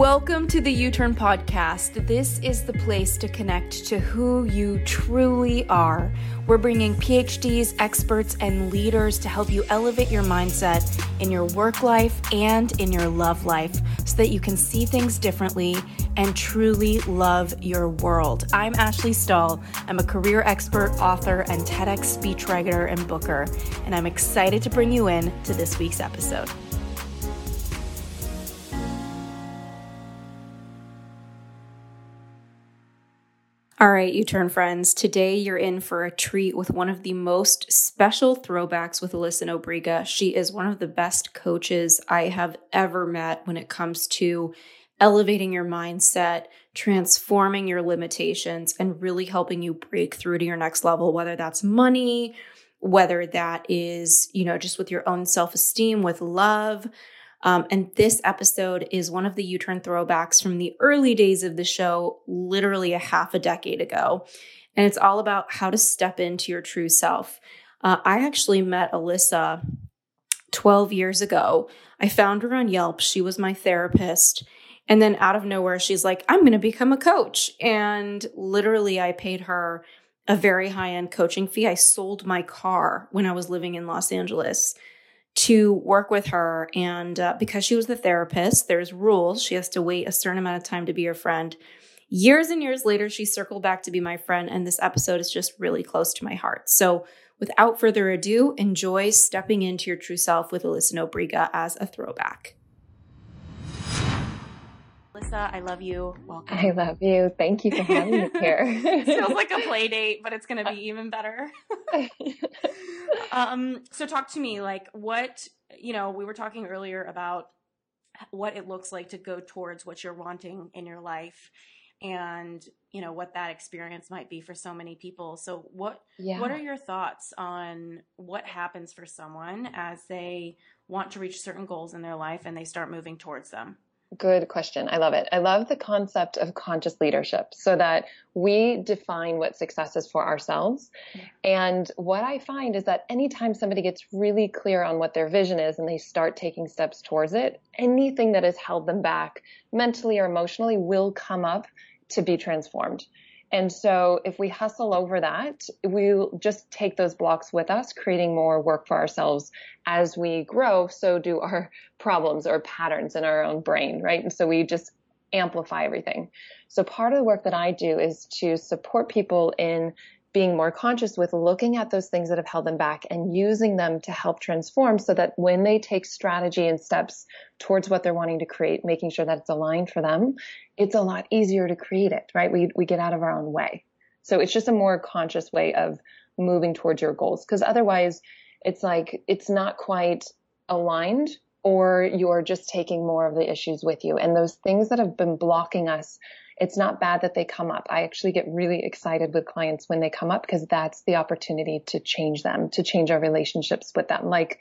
Welcome to the You Turn Podcast. This is the place to connect to who you truly are. We're bringing PhDs, experts, and leaders to help you elevate your mindset in your work life and in your love life so that you can see things differently and truly love your world. I'm Ashley Stahl. I'm a career expert, author, and TEDx speechwriter and booker, and I'm excited to bring you in to this week's episode. All right, You Turn friends, today you're in for a treat with one of the most special throwbacks with Alyssa Nobriga. She is one of the best coaches I have ever met when it comes to elevating your mindset, transforming your limitations, and really helping you break through to your next level, whether that's money, whether that is, you know, just with your own self esteem, with love. Um, and this episode is one of the You Turn throwbacks from the early days of the show, literally a half a decade ago. And it's all about how to step into your true self. Uh, I actually met Alyssa 12 years ago. I found her on Yelp. She was my therapist. And then out of nowhere, she's like, I'm going to become a coach. And literally, I paid her a very high end coaching fee. I sold my car when I was living in Los Angeles to work with her. And uh, because she was the therapist, there's rules. She has to wait a certain amount of time to be your friend. Years and years later, she circled back to be my friend. And this episode is just really close to my heart. So without further ado, enjoy stepping into your true self with Alyssa Nobriga as a throwback. Alyssa, I love you. Welcome. I love you. Thank you for having me here. Feels like a play date, but it's going to be even better. um, so talk to me like what, you know, we were talking earlier about what it looks like to go towards what you're wanting in your life and you know what that experience might be for so many people so what yeah. what are your thoughts on what happens for someone as they want to reach certain goals in their life and they start moving towards them Good question. I love it. I love the concept of conscious leadership so that we define what success is for ourselves. And what I find is that anytime somebody gets really clear on what their vision is and they start taking steps towards it, anything that has held them back mentally or emotionally will come up to be transformed. And so if we hustle over that, we'll just take those blocks with us, creating more work for ourselves as we grow. So do our problems or patterns in our own brain, right? And so we just amplify everything. So part of the work that I do is to support people in being more conscious with looking at those things that have held them back and using them to help transform so that when they take strategy and steps towards what they're wanting to create, making sure that it's aligned for them, it's a lot easier to create it, right? We, we get out of our own way. So it's just a more conscious way of moving towards your goals. Cause otherwise it's like, it's not quite aligned or you're just taking more of the issues with you. And those things that have been blocking us it's not bad that they come up. I actually get really excited with clients when they come up because that's the opportunity to change them, to change our relationships with them. Like,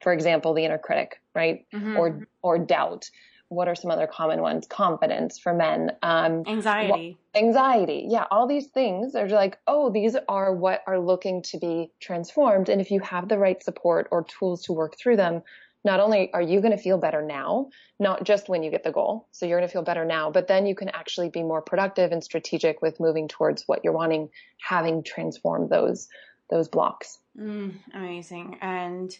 for example, the inner critic, right? Mm-hmm. Or, or doubt. What are some other common ones? Confidence for men. Um, anxiety. anxiety. Yeah. All these things are like, oh, these are what are looking to be transformed. And if you have the right support or tools to work through them, not only are you going to feel better now, not just when you get the goal. So you're going to feel better now, but then you can actually be more productive and strategic with moving towards what you're wanting, having transformed those, those blocks. Mm, amazing. And,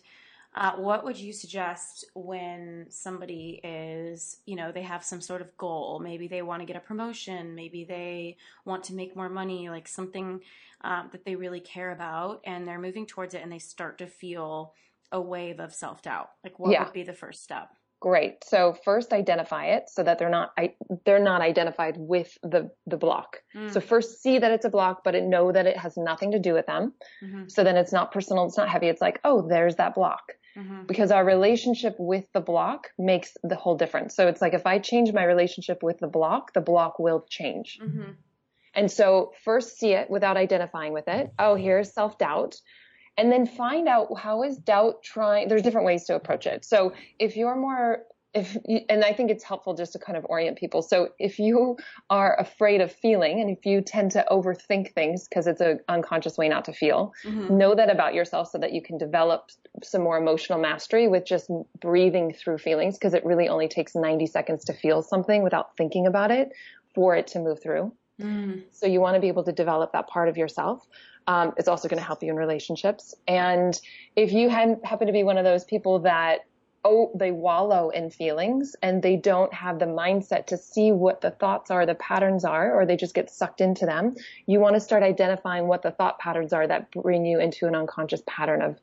uh, what would you suggest when somebody is, you know, they have some sort of goal? Maybe they want to get a promotion. Maybe they want to make more money, like something um, that they really care about, and they're moving towards it and they start to feel a wave of self doubt? Like, what yeah. would be the first step? Great. So first identify it so that they're not I, they're not identified with the the block. Mm. So first see that it's a block, but know that it has nothing to do with them. Mm-hmm. So then it's not personal, it's not heavy. It's like, oh, there's that block. Mm-hmm. Because our relationship with the block makes the whole difference. So it's like if I change my relationship with the block, the block will change. Mm-hmm. And so first see it without identifying with it. Oh, here's self doubt and then find out how is doubt trying there's different ways to approach it so if you're more if you, and I think it's helpful just to kind of orient people. So if you are afraid of feeling and if you tend to overthink things because it's an unconscious way not to feel, mm-hmm. know that about yourself so that you can develop some more emotional mastery with just breathing through feelings because it really only takes 90 seconds to feel something without thinking about it for it to move through. Mm. So you want to be able to develop that part of yourself. Um, it's also going to help you in relationships. And if you happen to be one of those people that oh, they wallow in feelings and they don't have the mindset to see what the thoughts are, the patterns are, or they just get sucked into them. You want to start identifying what the thought patterns are that bring you into an unconscious pattern of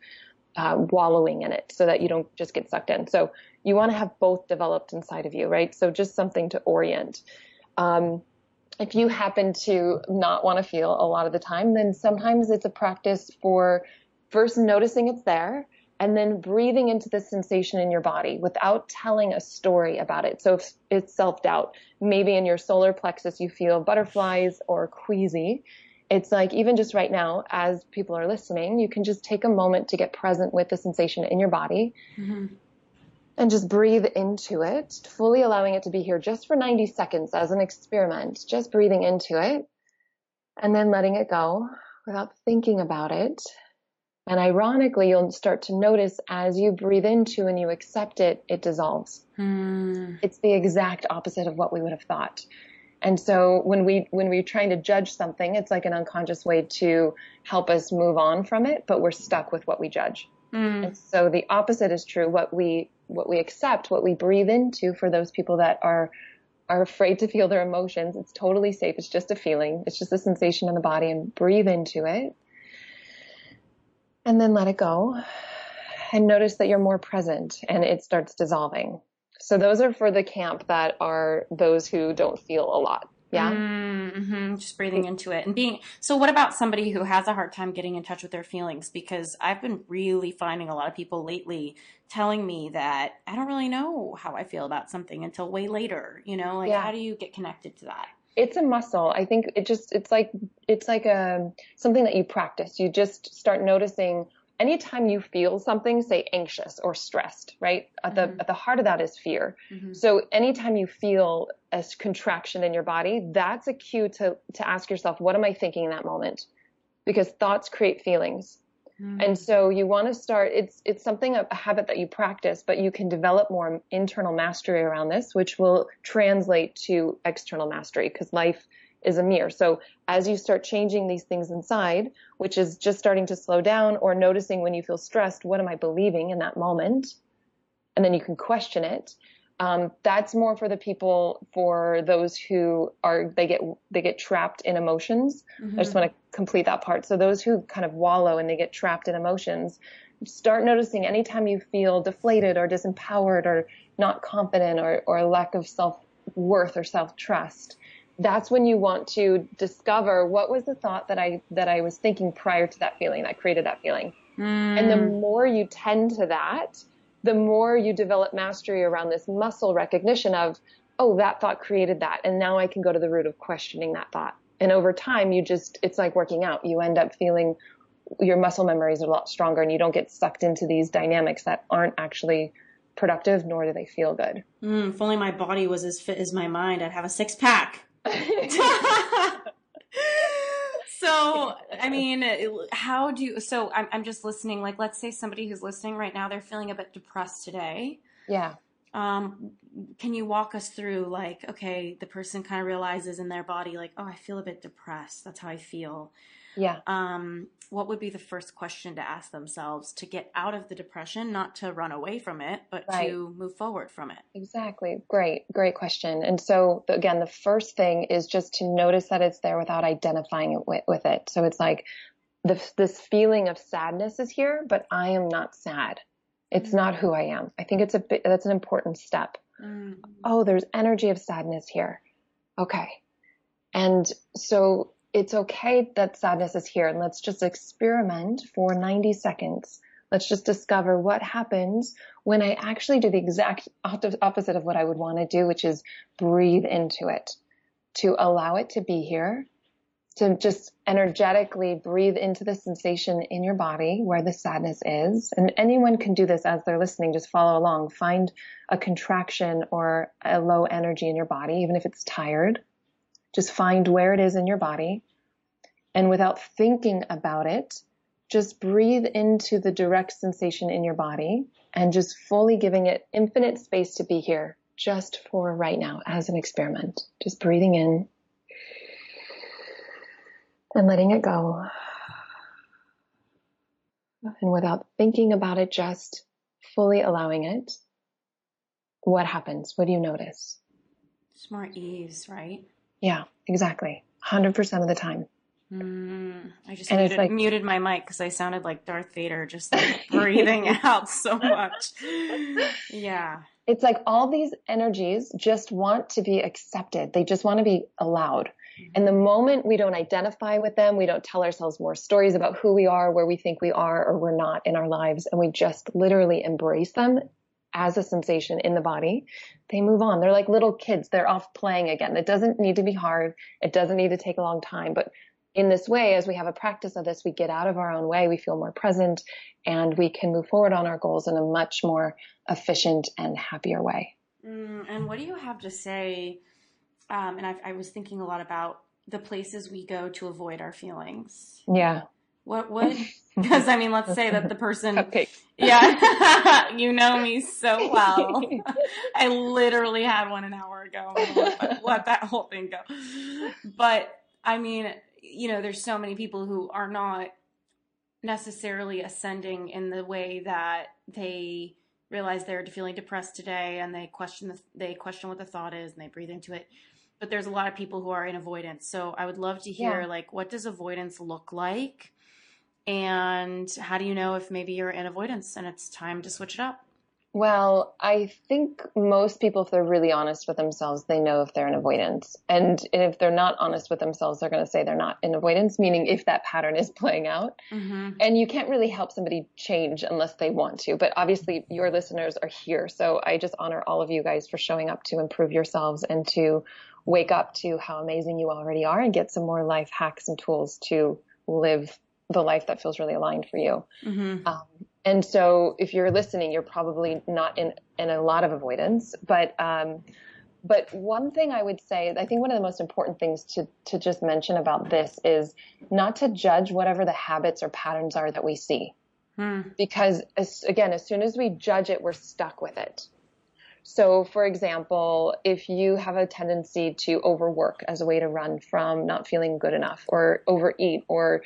uh, wallowing in it so that you don't just get sucked in. So you want to have both developed inside of you, right? So just something to orient. Um, if you happen to not want to feel a lot of the time, then sometimes it's a practice for first noticing it's there and then breathing into the sensation in your body without telling a story about it. So if it's self doubt, maybe in your solar plexus you feel butterflies or queasy. It's like even just right now, as people are listening, you can just take a moment to get present with the sensation in your body mm-hmm. And just breathe into it, fully allowing it to be here just for 90 seconds as an experiment, just breathing into it and then letting it go without thinking about it and ironically, you'll start to notice as you breathe into and you accept it, it dissolves. Mm. It's the exact opposite of what we would have thought. And so when we, when we're trying to judge something, it's like an unconscious way to help us move on from it, but we're stuck with what we judge. Mm. And so the opposite is true. What we, what we accept, what we breathe into for those people that are, are afraid to feel their emotions, it's totally safe. It's just a feeling. It's just a sensation in the body and breathe into it and then let it go and notice that you're more present and it starts dissolving. So those are for the camp that are those who don't feel a lot. Yeah. Mm-hmm. Just breathing into it and being. So, what about somebody who has a hard time getting in touch with their feelings? Because I've been really finding a lot of people lately telling me that I don't really know how I feel about something until way later. You know, like yeah. how do you get connected to that? it's a muscle. I think it just, it's like, it's like a, um, something that you practice. You just start noticing anytime you feel something, say anxious or stressed, right? At the, mm-hmm. at the heart of that is fear. Mm-hmm. So anytime you feel a contraction in your body, that's a cue to, to ask yourself, what am I thinking in that moment? Because thoughts create feelings. Mm. And so you want to start, it's, it's something, a habit that you practice, but you can develop more internal mastery around this, which will translate to external mastery because life is a mirror. So as you start changing these things inside, which is just starting to slow down or noticing when you feel stressed, what am I believing in that moment? And then you can question it. Um, that's more for the people for those who are they get they get trapped in emotions. Mm-hmm. I just want to complete that part. So those who kind of wallow and they get trapped in emotions, start noticing anytime you feel deflated or disempowered or not confident or or lack of self worth or self trust. That's when you want to discover what was the thought that I that I was thinking prior to that feeling that created that feeling. Mm. And the more you tend to that, the more you develop mastery around this muscle recognition of, oh, that thought created that. And now I can go to the root of questioning that thought. And over time, you just, it's like working out. You end up feeling your muscle memories are a lot stronger and you don't get sucked into these dynamics that aren't actually productive, nor do they feel good. Mm, if only my body was as fit as my mind, I'd have a six pack. So i mean how do you so I'm, I'm just listening like let's say somebody who's listening right now they're feeling a bit depressed today. Yeah. Um can you walk us through like okay the person kind of realizes in their body like oh i feel a bit depressed. That's how i feel yeah. Um, what would be the first question to ask themselves to get out of the depression, not to run away from it, but right. to move forward from it? Exactly. Great, great question. And so, again, the first thing is just to notice that it's there without identifying it with, with it. So it's like the, this feeling of sadness is here, but I am not sad. It's mm-hmm. not who I am. I think it's a bit, that's an important step. Mm-hmm. Oh, there's energy of sadness here. Okay. And so it's okay that sadness is here and let's just experiment for 90 seconds. Let's just discover what happens when I actually do the exact opposite of what I would want to do, which is breathe into it, to allow it to be here, to just energetically breathe into the sensation in your body where the sadness is. And anyone can do this as they're listening. Just follow along. Find a contraction or a low energy in your body, even if it's tired. Just find where it is in your body. And without thinking about it, just breathe into the direct sensation in your body and just fully giving it infinite space to be here just for right now as an experiment. Just breathing in and letting it go. And without thinking about it, just fully allowing it. What happens? What do you notice? It's more ease, right? Yeah, exactly. 100% of the time. Mm, I just muted, like, muted, my mic because I sounded like Darth Vader, just like breathing out so much. Yeah. It's like all these energies just want to be accepted. They just want to be allowed. And the moment we don't identify with them, we don't tell ourselves more stories about who we are, where we think we are or we're not in our lives, and we just literally embrace them as a sensation in the body, they move on. They're like little kids. They're off playing again. It doesn't need to be hard. It doesn't need to take a long time. But in this way, as we have a practice of this, we get out of our own way. We feel more present and we can move forward on our goals in a much more efficient and happier way. Mm, and what do you have to say um, and I've, I was thinking a lot about the places we go to avoid our feelings. Yeah. What would? Because I mean, let's say that the person. Cupcake. Yeah, you know me so well. I literally had one an hour ago. Let, let that whole thing go. But I mean, you know, there's so many people who are not necessarily ascending in the way that they realize they're feeling depressed today and they question the, they question what the thought is and they breathe into it but there's a lot of people who are in avoidance. So I would love to hear yeah. like what does avoidance look like? And how do you know if maybe you're in avoidance and it's time to switch it up? Well, I think most people, if they're really honest with themselves, they know if they're in avoidance. And if they're not honest with themselves, they're going to say they're not in avoidance, meaning if that pattern is playing out. Mm-hmm. And you can't really help somebody change unless they want to. But obviously, your listeners are here. So I just honor all of you guys for showing up to improve yourselves and to wake up to how amazing you already are and get some more life hacks and tools to live the life that feels really aligned for you. Mm-hmm. Um, and so if you're listening, you're probably not in, in a lot of avoidance, but, um, but one thing I would say, I think one of the most important things to, to just mention about this is not to judge whatever the habits or patterns are that we see. Hmm. Because as, again, as soon as we judge it, we're stuck with it. So, for example, if you have a tendency to overwork as a way to run from not feeling good enough or overeat or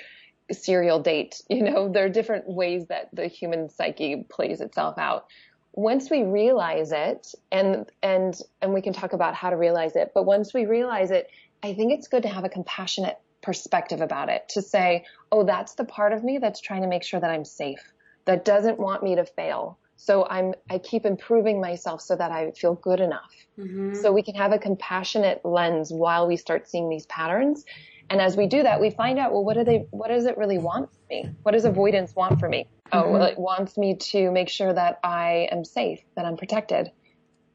serial date, you know, there are different ways that the human psyche plays itself out. Once we realize it and, and, and we can talk about how to realize it, but once we realize it, I think it's good to have a compassionate perspective about it to say, oh, that's the part of me that's trying to make sure that I'm safe, that doesn't want me to fail, so I'm, I keep improving myself so that I feel good enough. Mm-hmm. So we can have a compassionate lens while we start seeing these patterns. And as we do that, we find out, well, what do they, what does it really want for me? What does avoidance want for me? Oh, mm-hmm. Oh, well, it wants me to make sure that I am safe, that I'm protected.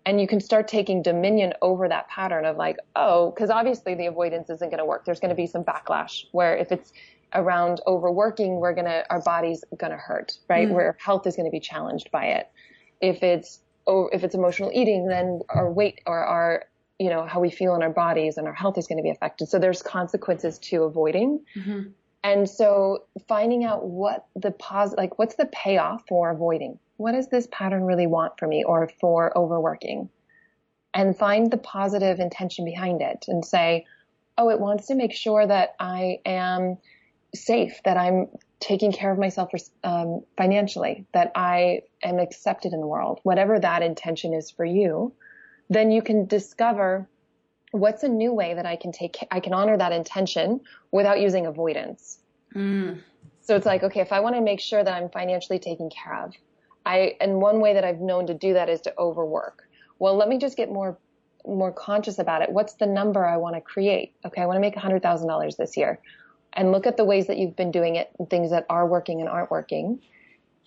And you can start taking dominion over that pattern of like, oh, because obviously the avoidance isn't going to work. There's going to be some backlash where if it's around overworking, we're gonna, our body's gonna hurt, right? Mm. Where health is gonna be challenged by it. If it's, or if it's emotional eating, then our weight or our, you know, how we feel in our bodies and our health is going to be affected. So there's consequences to avoiding. Mm-hmm. And so finding out what the pos, like what's the payoff for avoiding? What does this pattern really want for me or for overworking? And find the positive intention behind it and say, oh, it wants to make sure that I am safe, that I'm taking care of myself um, financially, that I am accepted in the world, whatever that intention is for you, then you can discover what's a new way that I can take, I can honor that intention without using avoidance. Mm. So it's like, okay, if I want to make sure that I'm financially taken care of, I, and one way that I've known to do that is to overwork. Well, let me just get more, more conscious about it. What's the number I want to create? Okay. I want to make $100,000 this year and look at the ways that you've been doing it and things that are working and aren't working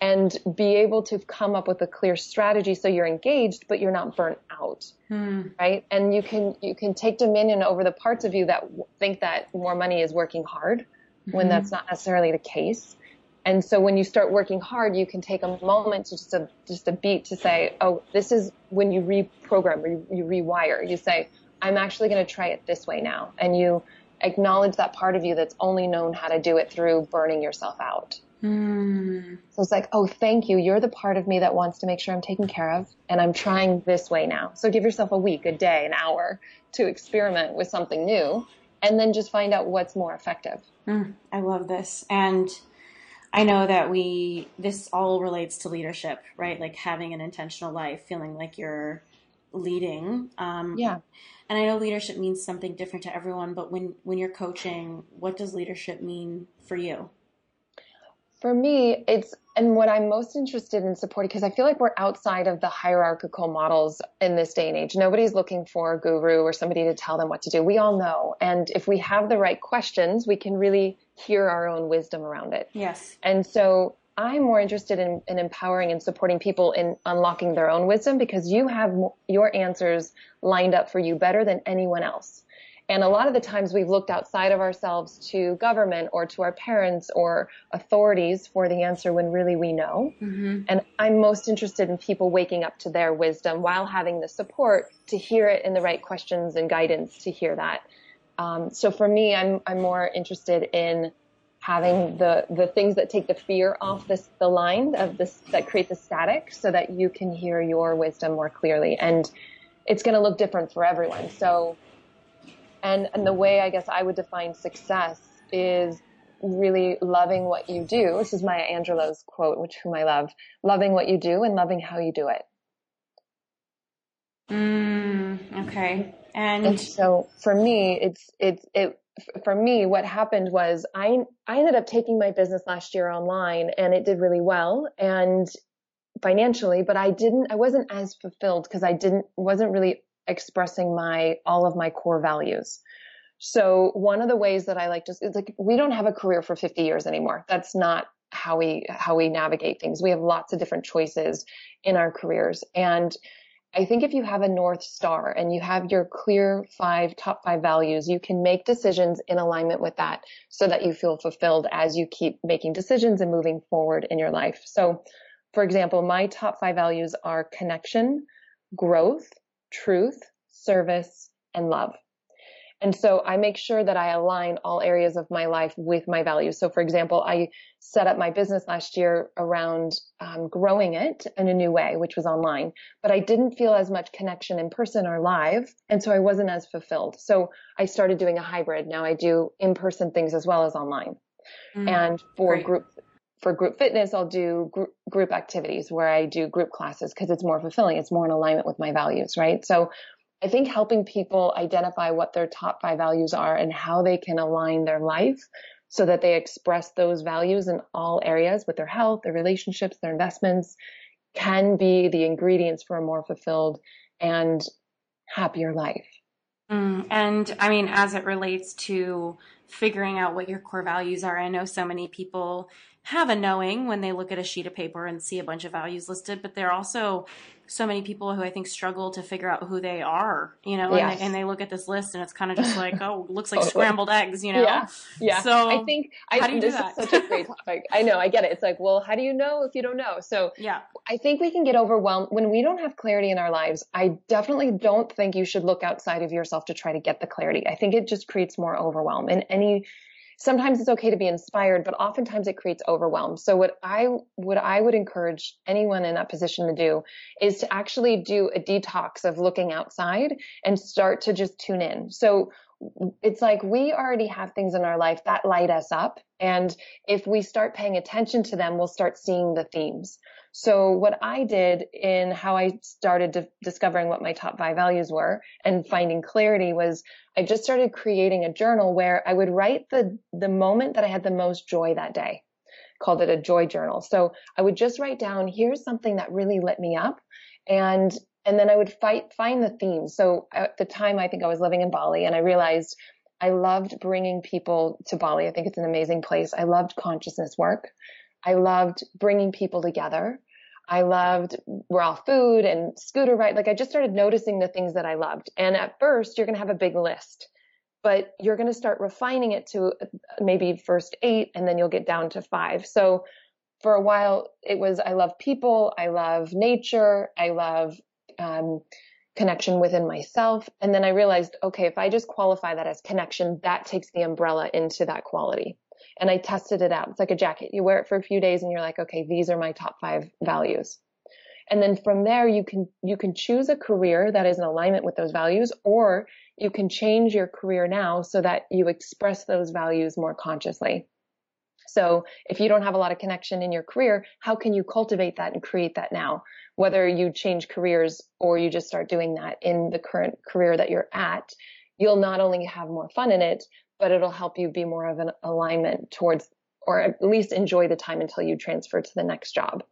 and be able to come up with a clear strategy so you're engaged but you're not burnt out hmm. right? And you can you can take dominion over the parts of you that think that more money is working hard mm-hmm. when that's not necessarily the case. And so when you start working hard you can take a moment to just a just a beat to say oh this is when you reprogram or you, you rewire. You say i'm actually going to try it this way now. And you acknowledge that part of you that's only known how to do it through burning yourself out Mm. So it's like, oh, thank you. You're the part of me that wants to make sure I'm taken care of and I'm trying this way now. So give yourself a week, a day, an hour to experiment with something new and then just find out what's more effective. Mm, I love this. And I know that we, this all relates to leadership, right? Like having an intentional life, feeling like you're leading. Um, yeah. And I know leadership means something different to everyone, but when, when you're coaching, what does leadership mean for you? For me, it's, and what I'm most interested in supporting, because I feel like we're outside of the hierarchical models in this day and age. Nobody's looking for a guru or somebody to tell them what to do. We all know. And if we have the right questions, we can really hear our own wisdom around it. Yes. And so I'm more interested in, in, empowering and supporting people in unlocking their own wisdom because you have your answers lined up for you better than anyone else. And a lot of the times we've looked outside of ourselves to government or to our parents or authorities for the answer when really we know. Mm-hmm. And I'm most interested in people waking up to their wisdom while having the support to hear it in the right questions and guidance to hear that. Um, so for me, I'm, I'm more interested in having the, the things that take the fear off this, the line of this, that create the static so that you can hear your wisdom more clearly. And it's going to look different for everyone. So and, and the way I guess I would define success is really loving what you do. This is Maya Angelou's quote, which whom I love, loving what you do and loving how you do it. Mm, okay. And, and so for me, it's, it's, it, for me, what happened was I, I ended up taking my business last year online and it did really well and financially, but I didn't, I wasn't as fulfilled because I didn't, wasn't really expressing my, all of my core values. So one of the ways that I like to, it's like, we don't have a career for 50 years anymore. That's not how we, how we navigate things. We have lots of different choices in our careers. And I think if you have a North Star and you have your clear five, top five values, you can make decisions in alignment with that so that you feel fulfilled as you keep making decisions and moving forward in your life. So, for example, my top five values are connection, growth, truth, service, and love. And so I make sure that I align all areas of my life with my values. So for example, I set up my business last year around um, growing it in a new way, which was online, but I didn't feel as much connection in person or live. And so I wasn't as fulfilled. So I started doing a hybrid. Now I do in-person things as well as online. Mm, and for great. group, for group fitness, I'll do group, group activities where I do group classes because it's more fulfilling. It's more in alignment with my values, right? So I think helping people identify what their top five values are and how they can align their life so that they express those values in all areas with their health, their relationships, their investments can be the ingredients for a more fulfilled and happier life. Mm, and I mean, as it relates to figuring out what your core values are, I know so many people have a knowing when they look at a sheet of paper and see a bunch of values listed, but they're also so many people who I think struggle to figure out who they are, you know, yes. and, they, and, they, look at this list and it's kind of just like, oh, looks like scrambled eggs, you know? Yeah. Yeah. So I think I, how do you this do that? is such a great topic. I know, I get it. It's like, well, how do you know if you don't know? So yeah, I think we can get overwhelmed when we don't have clarity in our lives. I definitely don't think you should look outside of yourself to try to get the clarity. I think it just creates more overwhelm and any sometimes it's okay to be inspired, but oftentimes it creates overwhelm. So what I, what I would encourage anyone in that position to do is to actually do a detox of looking outside and start to just tune in. So it's like we already have things in our life that light us up. And if we start paying attention to them, we'll start seeing the themes. So what I did in how I started discovering what my top five values were and finding clarity was I just started creating a journal where I would write the, the moment that I had the most joy that day. Called it a joy journal. So I would just write down, here's something that really lit me up. And and then I would fight, find the themes. So at the time, I think I was living in Bali and I realized I loved bringing people to Bali. I think it's an amazing place. I loved consciousness work. I loved bringing people together. I loved raw food and scooter ride. Like I just started noticing the things that I loved. And at first you're going to have a big list, but you're going to start refining it to maybe first eight and then you'll get down to five. So for a while it was, I love people. I love nature. I love, um, connection within myself. And then I realized, okay, if I just qualify that as connection, that takes the umbrella into that quality and I tested it out. It's like a jacket. You wear it for a few days and you're like, okay, these are my top five values. And then from there, you can, you can choose a career that is in alignment with those values, or you can change your career now so that you express those values more consciously. So if you don't have a lot of connection in your career, how can you cultivate that and create that now? Whether you change careers or you just start doing that in the current career that you're at, you'll not only have more fun in it, but it'll help you be more of an alignment towards, or at least enjoy the time until you transfer to the next job.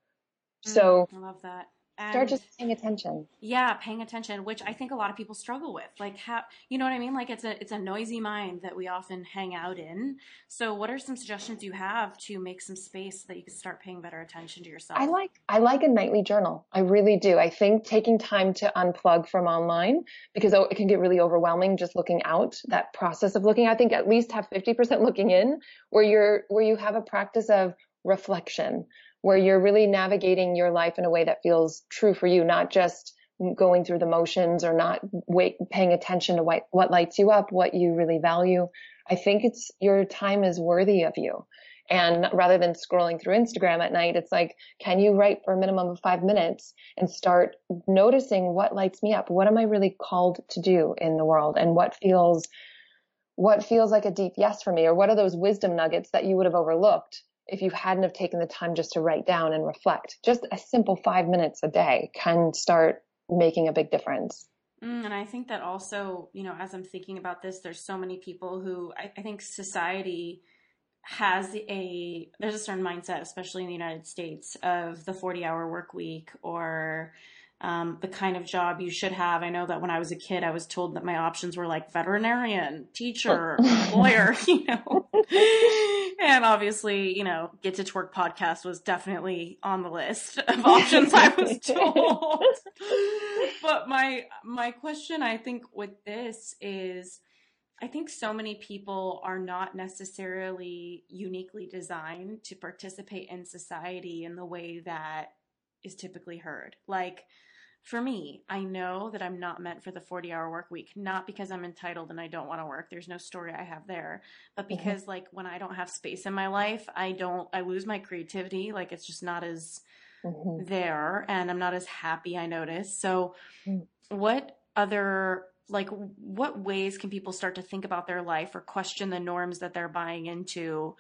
Mm, so I love that. And start just paying attention. Yeah, paying attention, which I think a lot of people struggle with. Like how you know what I mean? Like it's a it's a noisy mind that we often hang out in. So what are some suggestions you have to make some space so that you can start paying better attention to yourself? I like I like a nightly journal. I really do. I think taking time to unplug from online because oh, it can get really overwhelming just looking out. That process of looking, I think at least have 50% looking in where you're where you have a practice of reflection where you're really navigating your life in a way that feels true for you, not just going through the motions or not wait, paying attention to what, what lights you up, what you really value. I think it's your time is worthy of you. And rather than scrolling through Instagram at night, it's like, can you write for a minimum of five minutes and start noticing what lights me up? What am I really called to do in the world? And what feels, what feels like a deep yes for me? Or what are those wisdom nuggets that you would have overlooked if you hadn't have taken the time just to write down and reflect, just a simple five minutes a day can start making a big difference. Mm, and I think that also, you know, as I'm thinking about this, there's so many people who I, I think society has a there's a certain mindset, especially in the United States, of the 40 hour work week or um, the kind of job you should have. I know that when I was a kid, I was told that my options were like veterinarian, teacher, lawyer, you know. And obviously, you know, Get to Twerk podcast was definitely on the list of options I was told. but my my question I think with this is I think so many people are not necessarily uniquely designed to participate in society in the way that is typically heard. Like for me, I know that I'm not meant for the 40 hour work week, not because I'm entitled and I don't want to work. There's no story I have there, but mm-hmm. because mm-hmm. like when I don't have space in my life, I don't, I lose my creativity. Like it's just not as mm-hmm. there and I'm not as happy, I notice. So mm-hmm. what other, like what ways can people start to think about their life or question the norms that they're buying into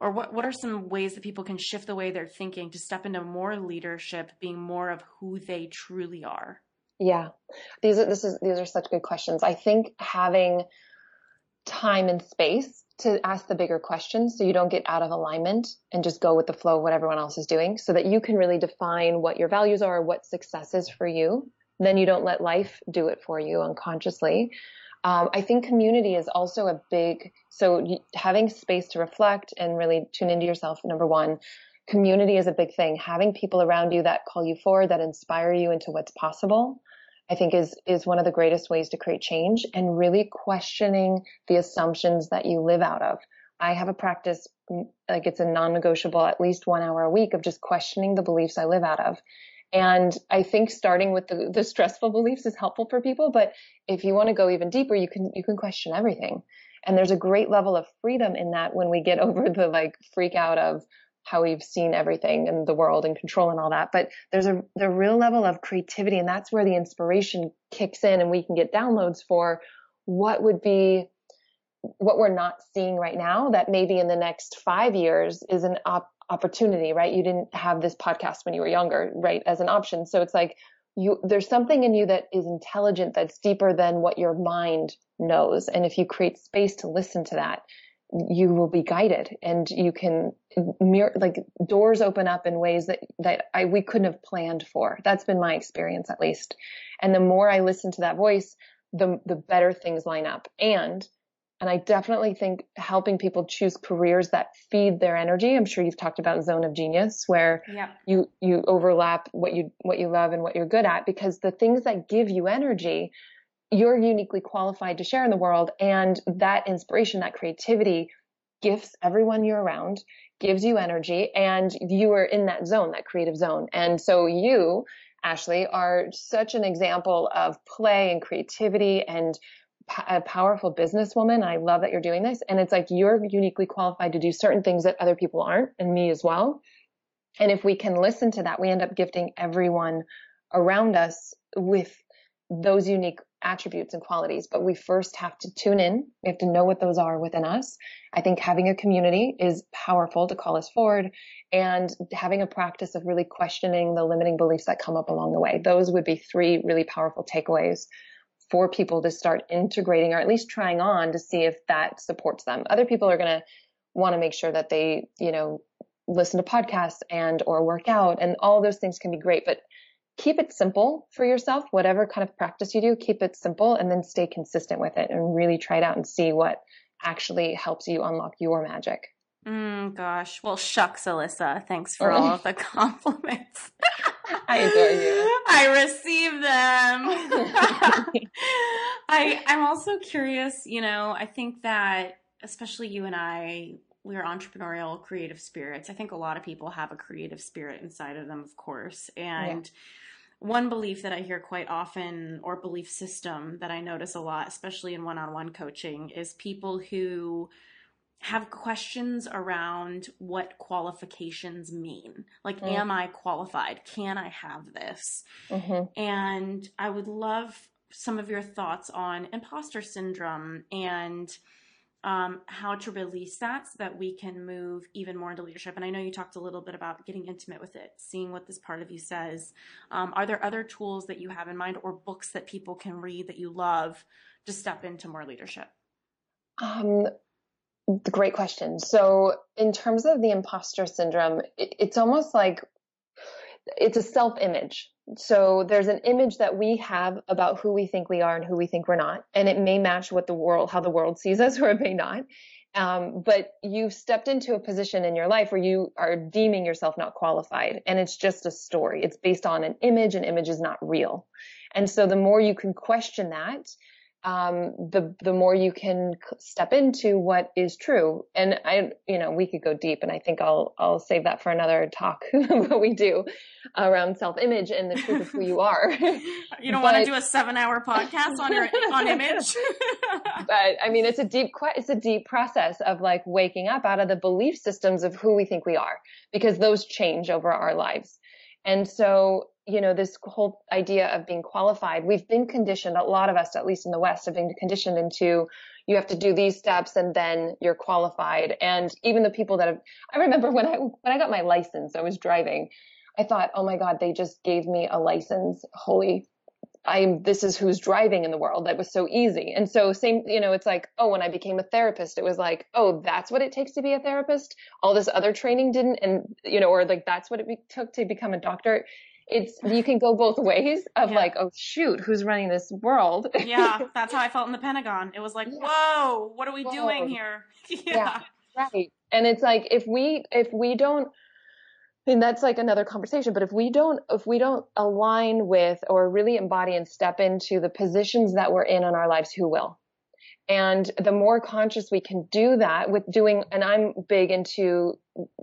or what, what are some ways that people can shift the way they're thinking to step into more leadership, being more of who they truly are? Yeah, these are, this is, these are such good questions. I think having time and space to ask the bigger questions so you don't get out of alignment and just go with the flow of what everyone else is doing so that you can really define what your values are, what success is for you. Then you don't let life do it for you unconsciously. Um, I think community is also a big, so having space to reflect and really tune into yourself, number one. Community is a big thing. Having people around you that call you forward, that inspire you into what's possible, I think is, is one of the greatest ways to create change and really questioning the assumptions that you live out of. I have a practice, like it's a non-negotiable, at least one hour a week of just questioning the beliefs I live out of. And I think starting with the, the stressful beliefs is helpful for people. But if you want to go even deeper, you can, you can question everything. And there's a great level of freedom in that when we get over the like freak out of how we've seen everything in the world and control and all that. But there's a, the real level of creativity and that's where the inspiration kicks in and we can get downloads for what would be what we're not seeing right now that maybe in the next five years is an op- opportunity, right? You didn't have this podcast when you were younger, right? As an option. So it's like you, there's something in you that is intelligent that's deeper than what your mind knows. And if you create space to listen to that, you will be guided and you can mirror, like doors open up in ways that, that I, we couldn't have planned for. That's been my experience at least. And the more I listen to that voice, the, the better things line up. And And I definitely think helping people choose careers that feed their energy. I'm sure you've talked about zone of genius where yeah. you, you overlap what you, what you love and what you're good at because the things that give you energy, you're uniquely qualified to share in the world. And that inspiration, that creativity gifts everyone you're around, gives you energy and you are in that zone, that creative zone. And so you, Ashley, are such an example of play and creativity and a powerful businesswoman. I love that you're doing this. And it's like you're uniquely qualified to do certain things that other people aren't, and me as well. And if we can listen to that, we end up gifting everyone around us with those unique attributes and qualities. But we first have to tune in. We have to know what those are within us. I think having a community is powerful to call us forward and having a practice of really questioning the limiting beliefs that come up along the way. Those would be three really powerful takeaways for people to start integrating or at least trying on to see if that supports them. Other people are going to want to make sure that they, you know, listen to podcasts and or work out and all those things can be great, but keep it simple for yourself. Whatever kind of practice you do, keep it simple and then stay consistent with it and really try it out and see what actually helps you unlock your magic. Mm, gosh. Well, shucks, Alyssa. Thanks for all of the compliments. I adore you. I receive them. I I'm also curious, you know, I think that especially you and I we're entrepreneurial creative spirits. I think a lot of people have a creative spirit inside of them, of course. And yeah. one belief that I hear quite often or belief system that I notice a lot, especially in one-on-one coaching, is people who have questions around what qualifications mean. Like, mm. am I qualified? Can I have this? Mm-hmm. And I would love some of your thoughts on imposter syndrome and um, how to release that so that we can move even more into leadership. And I know you talked a little bit about getting intimate with it, seeing what this part of you says. Um, are there other tools that you have in mind or books that people can read that you love to step into more leadership? Um, Great question. So in terms of the imposter syndrome, it, it's almost like it's a self image. So there's an image that we have about who we think we are and who we think we're not. And it may match what the world, how the world sees us or it may not. Um, but you've stepped into a position in your life where you are deeming yourself not qualified and it's just a story. It's based on an image and image is not real. And so the more you can question that, um, the the more you can step into what is true. And I, you know, we could go deep, and I think I'll I'll save that for another talk. what we do around self image and the truth of who you are. you don't but, want to do a seven hour podcast on your on image. but I mean, it's a deep quite, it's a deep process of like waking up out of the belief systems of who we think we are, because those change over our lives. And so you know, this whole idea of being qualified, we've been conditioned, a lot of us, at least in the West, have been conditioned into you have to do these steps and then you're qualified. And even the people that have, I remember when I, when I got my license, I was driving, I thought, oh my God, they just gave me a license. Holy, I'm, this is who's driving in the world. That was so easy. And so same, you know, it's like, oh, when I became a therapist, it was like, oh, that's what it takes to be a therapist. All this other training didn't. And, you know, or like, that's what it took to become a doctor it's you can go both ways of yeah. like, oh shoot, who's running this world? yeah, that's how I felt in the Pentagon. It was like, yeah. whoa, what are we whoa. doing here? yeah. yeah, right. And it's like if we if we don't and that's like another conversation but if we don't if we don't align with or really embody and step into the positions that we're in in our lives who will and the more conscious we can do that with doing and i'm big into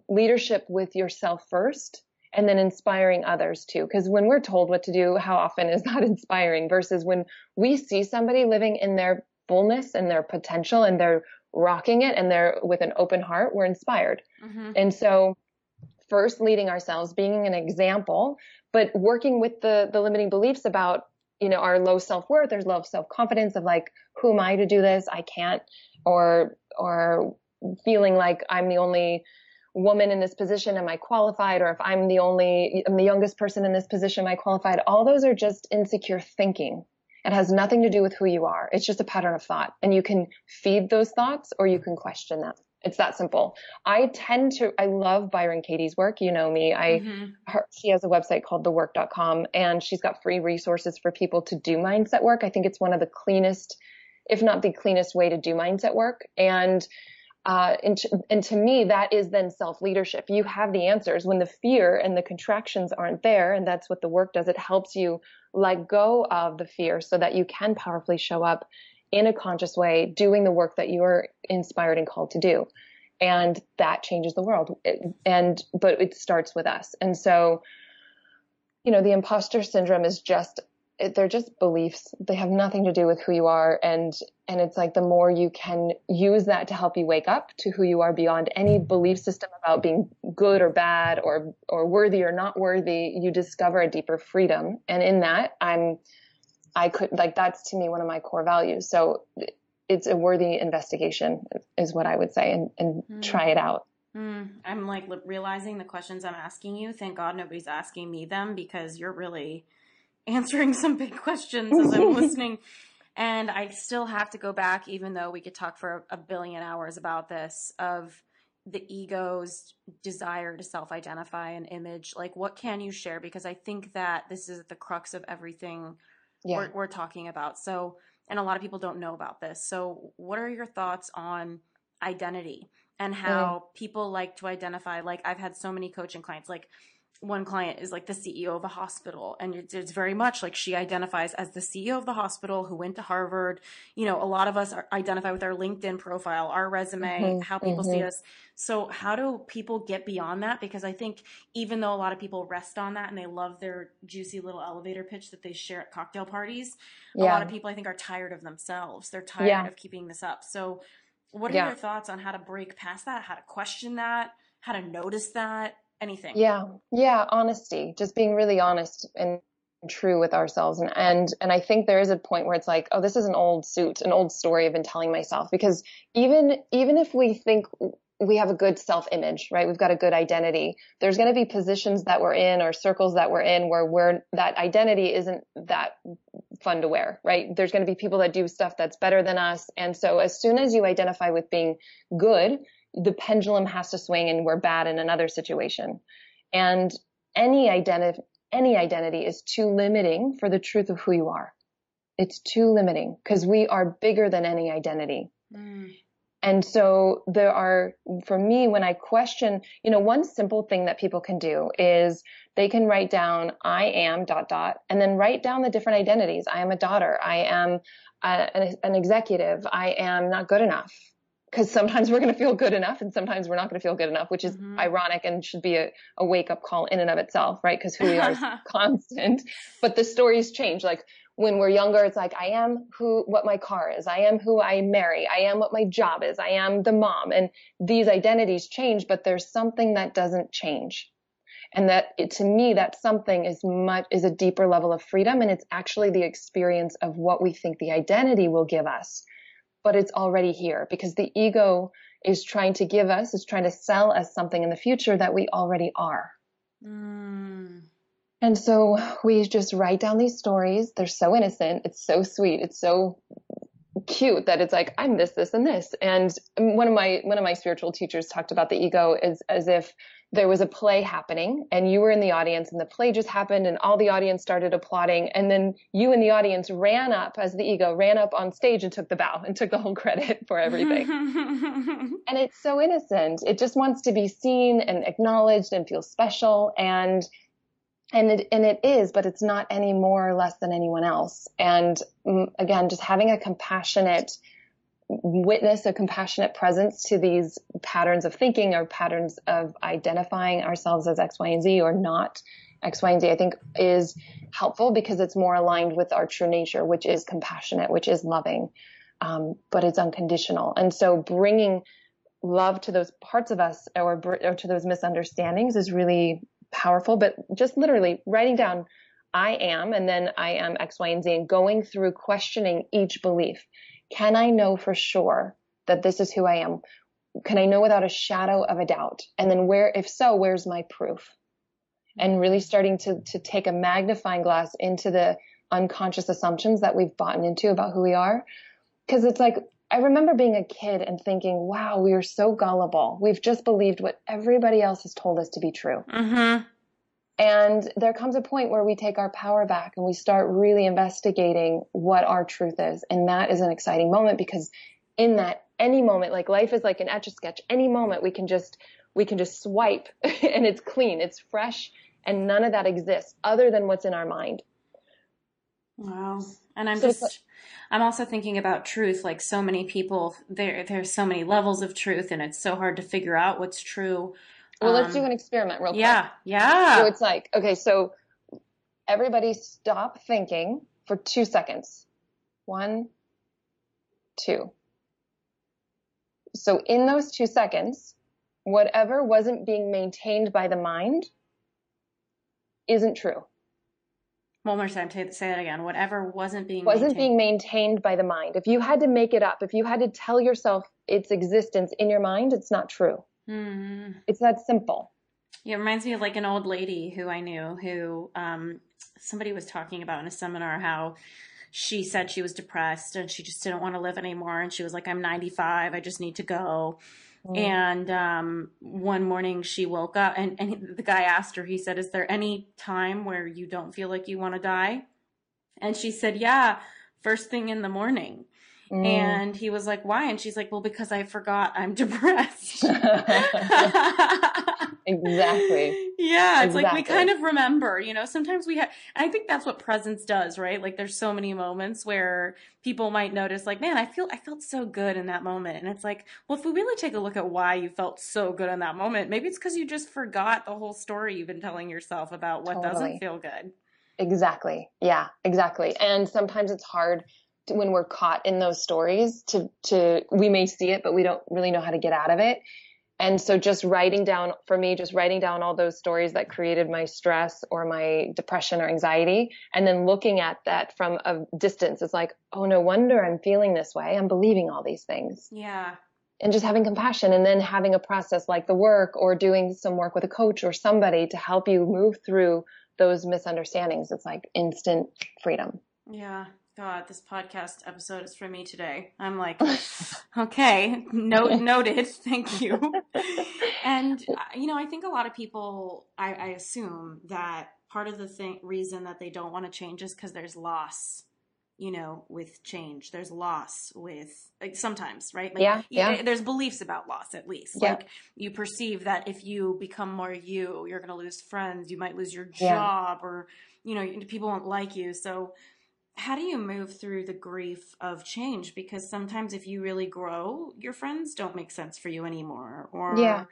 leadership with yourself first and then inspiring others too. Because when we're told what to do, how often is that inspiring versus when we see somebody living in their fullness and their potential and they're rocking it and they're with an open heart, we're inspired. Mm-hmm. And so first leading ourselves, being an example, but working with the, the limiting beliefs about, you know, our low self-worth, there's low self-confidence of like, who am I to do this? I can't, or, or feeling like I'm the only woman in this position, am I qualified? Or if I'm the only, I'm the youngest person in this position, am I qualified? All those are just insecure thinking. It has nothing to do with who you are. It's just a pattern of thought. And you can feed those thoughts or you can question them. It's that simple. I tend to, I love Byron Katie's work. You know me. I, mm-hmm. her, she has a website called thework.com and she's got free resources for people to do mindset work. I think it's one of the cleanest if not the cleanest way to do mindset work. And uh, and, to, and to me, that is then self leadership. You have the answers when the fear and the contractions aren't there. And that's what the work does. It helps you let go of the fear so that you can powerfully show up in a conscious way, doing the work that you are inspired and called to do. And that changes the world. And, but it starts with us. And so, you know, the imposter syndrome is just they're just beliefs. They have nothing to do with who you are. And, and it's like the more you can use that to help you wake up to who you are beyond any belief system about being good or bad or, or worthy or not worthy, you discover a deeper freedom. And in that, I'm, I could, like, that's to me one of my core values. So it's a worthy investigation is what I would say and, and mm. try it out. Mm. I'm like realizing the questions I'm asking you. Thank God nobody's asking me them because you're really, answering some big questions as I'm listening. And I still have to go back, even though we could talk for a billion hours about this, of the ego's desire to self identify an image. Like, what can you share? Because I think that this is the crux of everything yeah. we're, we're talking about. So, and a lot of people don't know about this. So, what are your thoughts on identity and how mm. people like to identify? Like, I've had so many coaching clients, like, one client is like the CEO of a hospital and it's, it's, very much like she identifies as the CEO of the hospital who went to Harvard. You know, a lot of us are, identify with our LinkedIn profile, our resume, mm-hmm, how people mm-hmm. see us. So how do people get beyond that? Because I think even though a lot of people rest on that and they love their juicy little elevator pitch that they share at cocktail parties, yeah. a lot of people I think are tired of themselves. They're tired yeah. of keeping this up. So what are yeah. your thoughts on how to break past that, how to question that, how to notice that? Anything. Yeah. Yeah. Honesty, just being really honest and true with ourselves. And, and, and I think there is a point where it's like, oh, this is an old suit, an old story I've been telling myself because even, even if we think we have a good self image, right? We've got a good identity. There's going to be positions that we're in or circles that we're in where we're, that identity isn't that fun to wear, right? There's going to be people that do stuff that's better than us. And so as soon as you identify with being good, the pendulum has to swing and we're bad in another situation. And any identity, any identity is too limiting for the truth of who you are. It's too limiting because we are bigger than any identity. Mm. And so there are, for me, when I question, you know, one simple thing that people can do is they can write down, I am dot dot, and then write down the different identities. I am a daughter. I am a, an, an executive. I am not good enough because sometimes we're going to feel good enough and sometimes we're not going to feel good enough, which is mm-hmm. ironic and should be a, a wake up call in and of itself, right? Because who we are is constant. But the stories change. Like when we're younger, it's like, I am who, what my car is. I am who I marry. I am what my job is. I am the mom. And these identities change, but there's something that doesn't change. And that it, to me, that something is much, is a deeper level of freedom. And it's actually the experience of what we think the identity will give us but it's already here because the ego is trying to give us, is trying to sell us something in the future that we already are. Mm. And so we just write down these stories. They're so innocent. It's so sweet. It's so cute that it's like, I'm this, this, and this. And one of my, one of my spiritual teachers talked about the ego as, as if there was a play happening and you were in the audience and the play just happened and all the audience started applauding and then you in the audience ran up as the ego ran up on stage and took the bow and took the whole credit for everything. and it's so innocent. It just wants to be seen and acknowledged and feel special and and it and it is, but it's not any more or less than anyone else. And mm, again, just having a compassionate witness a compassionate presence to these patterns of thinking or patterns of identifying ourselves as X, Y, and Z or not X, Y, and Z, I think is helpful because it's more aligned with our true nature, which is compassionate, which is loving, um, but it's unconditional. And so bringing love to those parts of us or, or to those misunderstandings is really powerful, but just literally writing down I am and then I am X, Y, and Z and going through questioning each belief can I know for sure that this is who I am? Can I know without a shadow of a doubt? And then where, if so, where's my proof? And really starting to, to take a magnifying glass into the unconscious assumptions that we've bought into about who we are. Cause it's like, I remember being a kid and thinking, wow, we are so gullible. We've just believed what everybody else has told us to be true. Mm-hmm. And there comes a point where we take our power back and we start really investigating what our truth is. And that is an exciting moment because in that any moment, like life is like an etch a sketch, any moment we can just, we can just swipe and it's clean, it's fresh, and none of that exists other than what's in our mind. Wow. And I'm so just, I'm also thinking about truth. Like so many people, there, there's so many levels of truth and it's so hard to figure out what's true well, um, let's do um, an experiment real quick. Yeah, yeah. So it's like, okay, so everybody stop thinking for two seconds. One, two. So in those two seconds, whatever wasn't being maintained by the mind isn't true. One more time, say that again. Whatever wasn't being wasn't maintained. being maintained by the mind. If you had to make it up, if you had to tell yourself its existence in your mind, it's not true. Mm. It's that simple. Yeah, it reminds me of like an old lady who I knew who um, somebody was talking about in a seminar how she said she was depressed and she just didn't want to live anymore. And she was like, I'm 95, I just need to go. Mm. And um, one morning she woke up and, and the guy asked her, he said, Is there any time where you don't feel like you want to die? And she said, Yeah, first thing in the morning. Mm. And he was like, Why? And she's like, Well, because I forgot I'm depressed. exactly. Yeah. It's exactly. like we kind of remember, you know, sometimes we have, I think that's what presence does, right? Like there's so many moments where people might notice, like, man, I feel, I felt so good in that moment. And it's like, well, if we really take a look at why you felt so good in that moment, maybe it's because you just forgot the whole story you've been telling yourself about what totally. doesn't feel good. Exactly. Yeah, exactly. And sometimes it's hard when we're caught in those stories to, to, we may see it, but we don't really know how to get out of it. And so just writing down, for me, just writing down all those stories that created my stress or my depression or anxiety, and then looking at that from a distance is like, oh, no wonder I'm feeling this way. I'm believing all these things. Yeah. And just having compassion and then having a process like the work or doing some work with a coach or somebody to help you move through those misunderstandings. It's like instant freedom. Yeah. God, this podcast episode is for me today. I'm like, okay, note noted. Thank you. And uh, you know, I think a lot of people, I, I assume that part of the thing, reason that they don't want to change is because there's loss. You know, with change, there's loss with like sometimes, right? Like, yeah, yeah. There's beliefs about loss, at least. Yeah. Like you perceive that if you become more you, you're going to lose friends. You might lose your job, yeah. or you know, people won't like you. So how do you move through the grief of change? Because sometimes if you really grow your friends don't make sense for you anymore or yeah.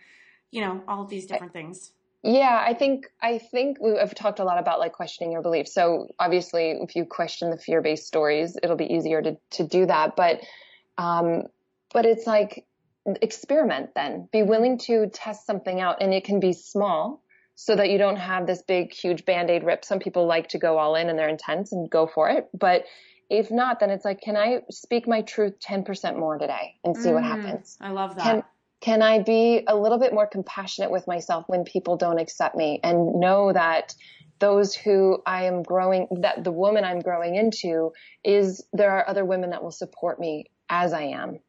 you know all of these different things. Yeah i think i think we've talked a lot about like questioning your beliefs. So obviously if you question the fear-based stories it'll be easier to to do that. But um but it's like experiment then. Be willing to test something out and it can be small so that you don't have this big, huge band-aid rip. Some people like to go all in and they're intense and go for it. But if not, then it's like, can I speak my truth 10% more today and see mm, what happens? I love that. Can, can I be a little bit more compassionate with myself when people don't accept me and know that those who I am growing, that the woman I'm growing into is there are other women that will support me as I am.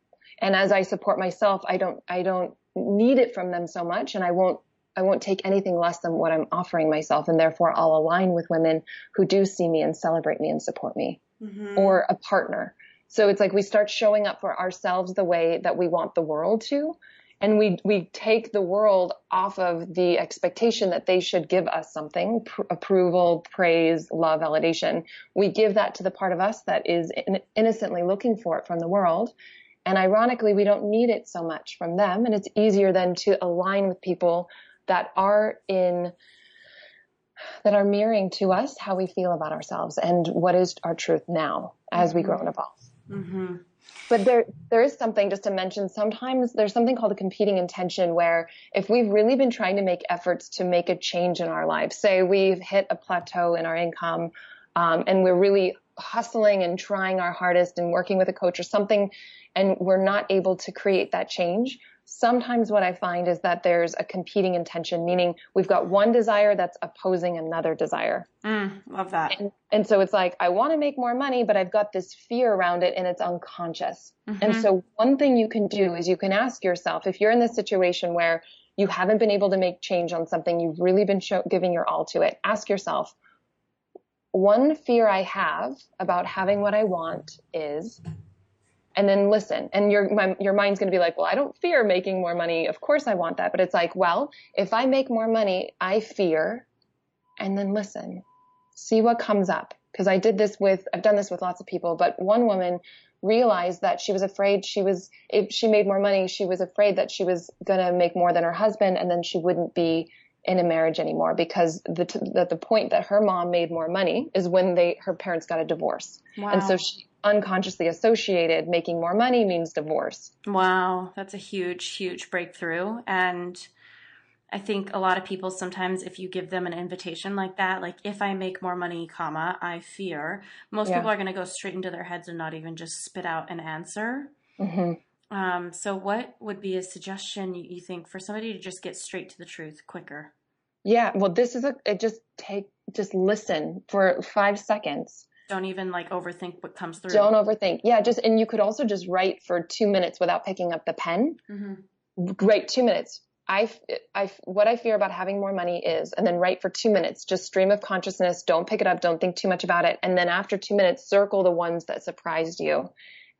And as I support myself, I don't, I don't need it from them so much and I won't I won't take anything less than what I'm offering myself. And therefore I'll align with women who do see me and celebrate me and support me mm-hmm. or a partner. So it's like we start showing up for ourselves the way that we want the world to. And we, we take the world off of the expectation that they should give us something, pr- approval, praise, love, validation. We give that to the part of us that is in- innocently looking for it from the world. And ironically, we don't need it so much from them. And it's easier then to align with people that are in that are mirroring to us how we feel about ourselves and what is our truth now as mm-hmm. we grow and evolve. Mm-hmm. But there, there is something just to mention. Sometimes there's something called a competing intention where if we've really been trying to make efforts to make a change in our lives, say we've hit a plateau in our income, um, and we're really hustling and trying our hardest and working with a coach or something, and we're not able to create that change, sometimes what I find is that there's a competing intention, meaning we've got one desire that's opposing another desire. Mm, love that. And, and, so it's like, I want to make more money, but I've got this fear around it and it's unconscious. Mm-hmm. And so one thing you can do is you can ask yourself, if you're in this situation where you haven't been able to make change on something, you've really been show, giving your all to it, ask yourself, one fear I have about having what I want is, and then listen. And your my, your mind's going to be like, well, I don't fear making more money. Of course I want that. But it's like, well, if I make more money, I fear, and then listen, see what comes up. Because I did this with, I've done this with lots of people, but one woman realized that she was afraid she was, if she made more money, she was afraid that she was going to make more than her husband and then she wouldn't be in a marriage anymore because the, t- the, the point that her mom made more money is when they, her parents got a divorce. Wow. And so she unconsciously associated making more money means divorce. Wow. That's a huge, huge breakthrough. And I think a lot of people sometimes, if you give them an invitation like that, like if I make more money, comma, I fear, most yeah. people are going to go straight into their heads and not even just spit out an answer. Mm-hmm. Um, so, what would be a suggestion you think for somebody to just get straight to the truth quicker? Yeah, well, this is a it just take just listen for five seconds. Don't even like overthink what comes through. Don't overthink. Yeah, just and you could also just write for two minutes without picking up the pen. Mm-hmm. Great, two minutes. I, I, what I fear about having more money is, and then write for two minutes, just stream of consciousness. Don't pick it up. Don't think too much about it. And then after two minutes, circle the ones that surprised you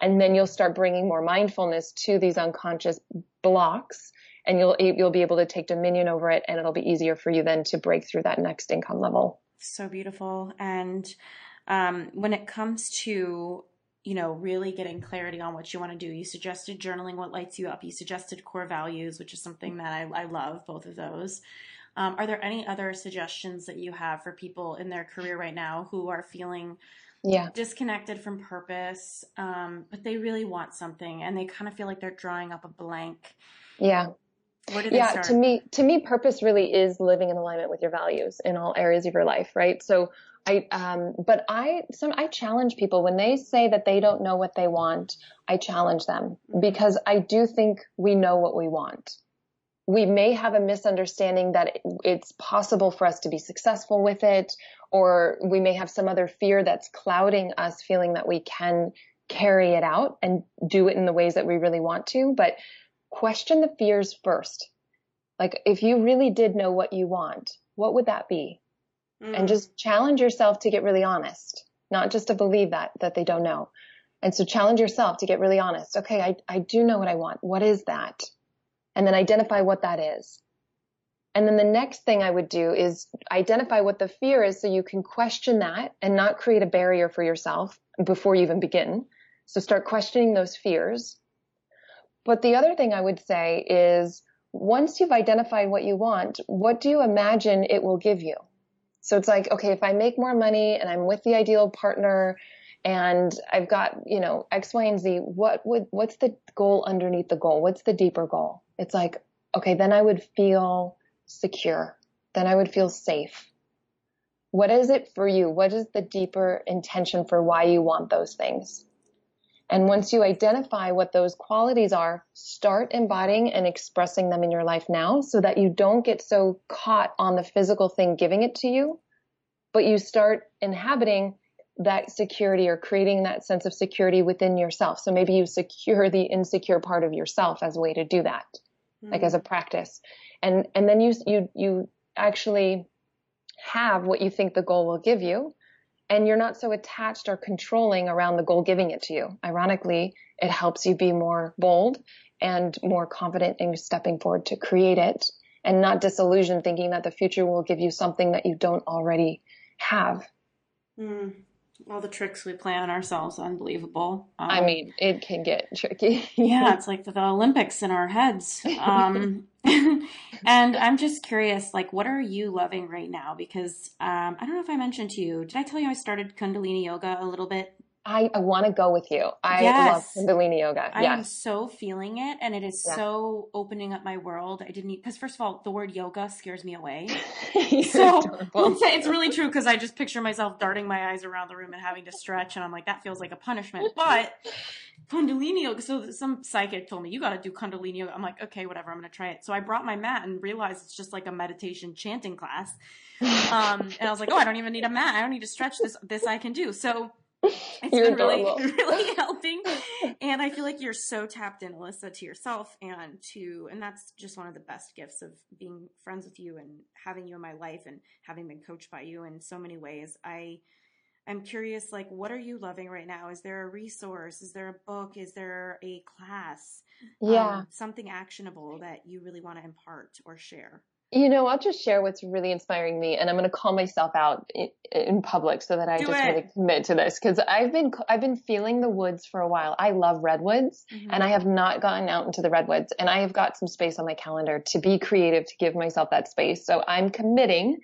and then you'll start bringing more mindfulness to these unconscious blocks and you'll you'll be able to take dominion over it and it'll be easier for you then to break through that next income level so beautiful and um, when it comes to you know really getting clarity on what you want to do you suggested journaling what lights you up. You suggested core values which is something that i, I love both of those. Um, are there any other suggestions that you have for people in their career right now who are feeling yeah. disconnected from purpose um, but they really want something and they kind of feel like they're drawing up a blank? Yeah. Yeah start? to me to me purpose really is living in alignment with your values in all areas of your life right? So i um, but i some i challenge people when they say that they don't know what they want i challenge them mm-hmm. because i do think we know what we want we may have a misunderstanding that it's possible for us to be successful with it or we may have some other fear that's clouding us feeling that we can carry it out and do it in the ways that we really want to. But question the fears first. Like if you really did know what you want, what would that be? Mm. And just challenge yourself to get really honest, not just to believe that, that they don't know. And so challenge yourself to get really honest. Okay, I, I do know what I want. What is that? And then identify what that is. And then the next thing I would do is identify what the fear is so you can question that and not create a barrier for yourself before you even begin. So start questioning those fears. But the other thing I would say is once you've identified what you want, what do you imagine it will give you? So it's like, okay, if I make more money and I'm with the ideal partner and I've got, you know, X, Y, and Z, what would, what's the goal underneath the goal? What's the deeper goal? It's like, okay, then I would feel secure. Then I would feel safe. What is it for you? What is the deeper intention for why you want those things? And once you identify what those qualities are, start embodying and expressing them in your life now so that you don't get so caught on the physical thing giving it to you, but you start inhabiting that security or creating that sense of security within yourself. So maybe you secure the insecure part of yourself as a way to do that, mm-hmm. like as a practice and and then you you you actually have what you think the goal will give you and you're not so attached or controlling around the goal giving it to you. Ironically it helps you be more bold and more confident in stepping forward to create it and not disillusioned thinking that the future will give you something that you don't already have. Mm all the tricks we play on ourselves unbelievable. Um, i mean it can get tricky. Yeah it's like the olympics in our heads. Um, and i'm just curious like what are you loving right now? Because um, i don't know if i mentioned to you did i tell you i started kundalini yoga a little bit I, I want to go with you. I yes. love Kundalini yoga. I am so feeling it, and it is yeah. so opening up my world. I didn't because first of all, the word yoga scares me away. so it's, it's, really true because I just picture myself darting my eyes around the room and having to stretch, and I'm like, that feels like a punishment. But Kundalini yoga. So some psychic told me you got to do Kundalini yoga. I'm like, okay, whatever. I'm gonna try it. So I brought my mat and realized it's just like a meditation chanting class. Um, and I was like, oh, I don't even need a mat. I don't need to stretch this. This I can do. So It's You're been really, really helping. And I feel like you're so tapped in, Alyssa, to yourself and to, and that's just one of the best gifts of being friends with you and having you in my life and having been coached by you in so many ways. I, I'm curious, like, what are you loving right now? Is there a resource? Is there a book? Is there a class? Yeah. Um, something actionable that you really want to impart or share? You know, I'll just share what's really inspiring me, and I'm going to call myself out in, in public so that I Do just it. really commit to this because I've been I've been feeling the woods for a while. I love redwoods, Mm-hmm. and I have not gotten out into the redwoods, and I have got some space on my calendar to be creative to give myself that space. So I'm committing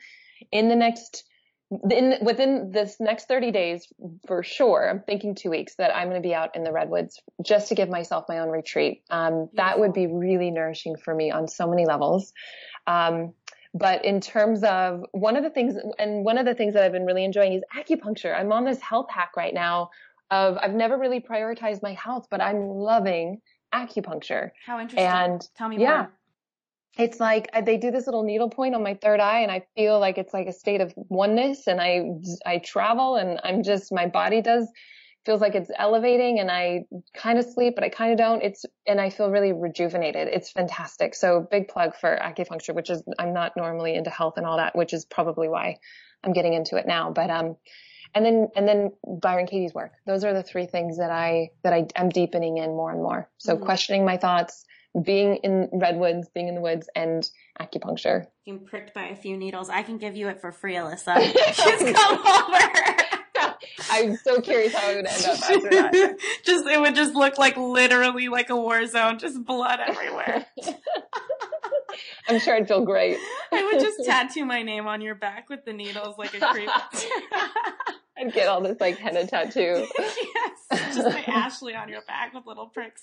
in the next in within this next 30 days for sure i'm thinking two weeks that i'm going to be out in the redwoods just to give myself my own retreat um, that would be really nourishing for me on so many levels um, but in terms of one of the things and one of the things that i've been really enjoying is acupuncture i'm on this health hack right now of i've never really prioritized my health but i'm loving acupuncture How interesting. and Tell me yeah. more. It's like they do this little needle point on my third eye and I feel like it's like a state of oneness and I, I travel and I'm just, my body does, feels like it's elevating and I kind of sleep, but I kind of don't. It's, and I feel really rejuvenated. It's fantastic. So big plug for acupuncture, which is, I'm not normally into health and all that, which is probably why I'm getting into it now. But, um, and then, and then Byron Katie's work. Those are the three things that I, that I am deepening in more and more. So Mhm. questioning my thoughts, being in redwoods, being in the woods, and acupuncture. Being pricked by a few needles. I can give you it for free, Alyssa. Just come over. I'm so curious how it would end up after that. just it would just look like literally like a war zone, just blood everywhere. I'm sure I'd feel great. I would just tattoo my name on your back with the needles like a creep. I'd get all this like henna tattoo. yes, just my Ashley on your back with little pricks.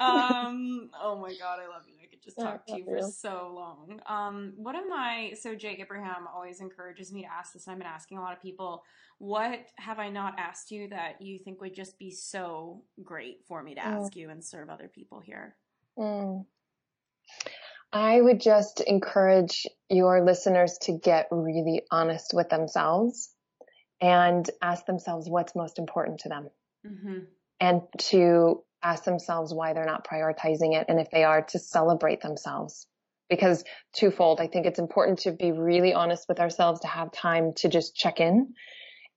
Um, oh my god, I love you. I could just Yeah, talk to you love for you. so long. Um, what am I? So Jake Abraham always encourages me to ask this. I've been asking a lot of people. What have I not asked you that you think would just be so great for me to Mm. ask you and serve other people here? Mm. I would just encourage your listeners to get really honest with themselves and ask themselves what's most important to them Mm-hmm. and to ask themselves why they're not prioritizing it. And if they are to celebrate themselves because twofold, I think it's important to be really honest with ourselves to have time to just check in.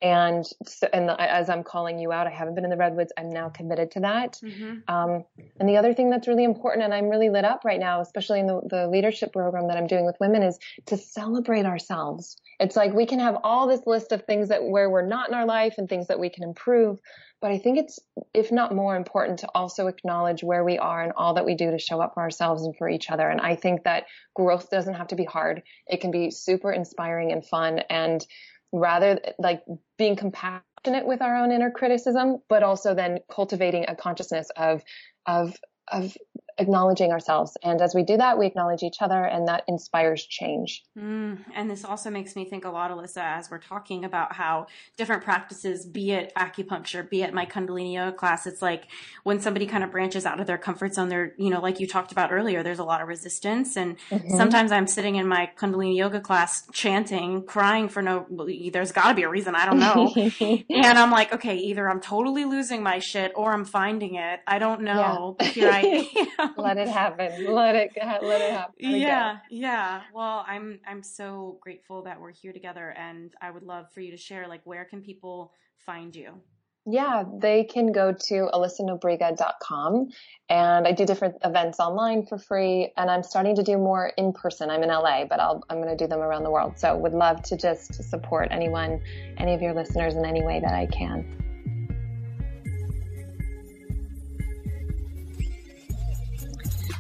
And so, and as I'm calling you out, I haven't been in the redwoods. I'm now committed to that. Mm-hmm. Um, and the other thing that's really important, and I'm really lit up right now, especially in the, the leadership program that I'm doing with women, is to celebrate ourselves. It's like we can have all this list of things that where we're not in our life and things that we can improve. But I think it's, if not more important, to also acknowledge where we are and all that we do to show up for ourselves and for each other. And I think that growth doesn't have to be hard. It can be super inspiring and fun and rather like being compassionate with our own inner criticism, but also then cultivating a consciousness of, of, of acknowledging ourselves. And as we do that, we acknowledge each other and that inspires change. Mm, and this also makes me think a lot, Alyssa, as we're talking about how different practices, be it acupuncture, be it my Kundalini yoga class, it's like when somebody kind of branches out of their comfort zone, they're, you know, like you talked about earlier, there's a lot of resistance. And Mhm. sometimes I'm sitting in my Kundalini yoga class chanting, crying for no, there's got to be a reason, I don't know. and I'm like, okay, either I'm totally losing my shit or I'm finding it. I don't know. But here I am. Let it happen. Let it, let it happen. Let it go. yeah yeah well i'm i'm so grateful that we're here together and i would love for you to share like where can people find you Yeah, they can go to alyssanobriga.com and I do different events online for free and I'm starting to do more in person. I'm in LA, but I'll, I'm going to do them around the world. So would love to just support anyone, any of your listeners in any way that I can.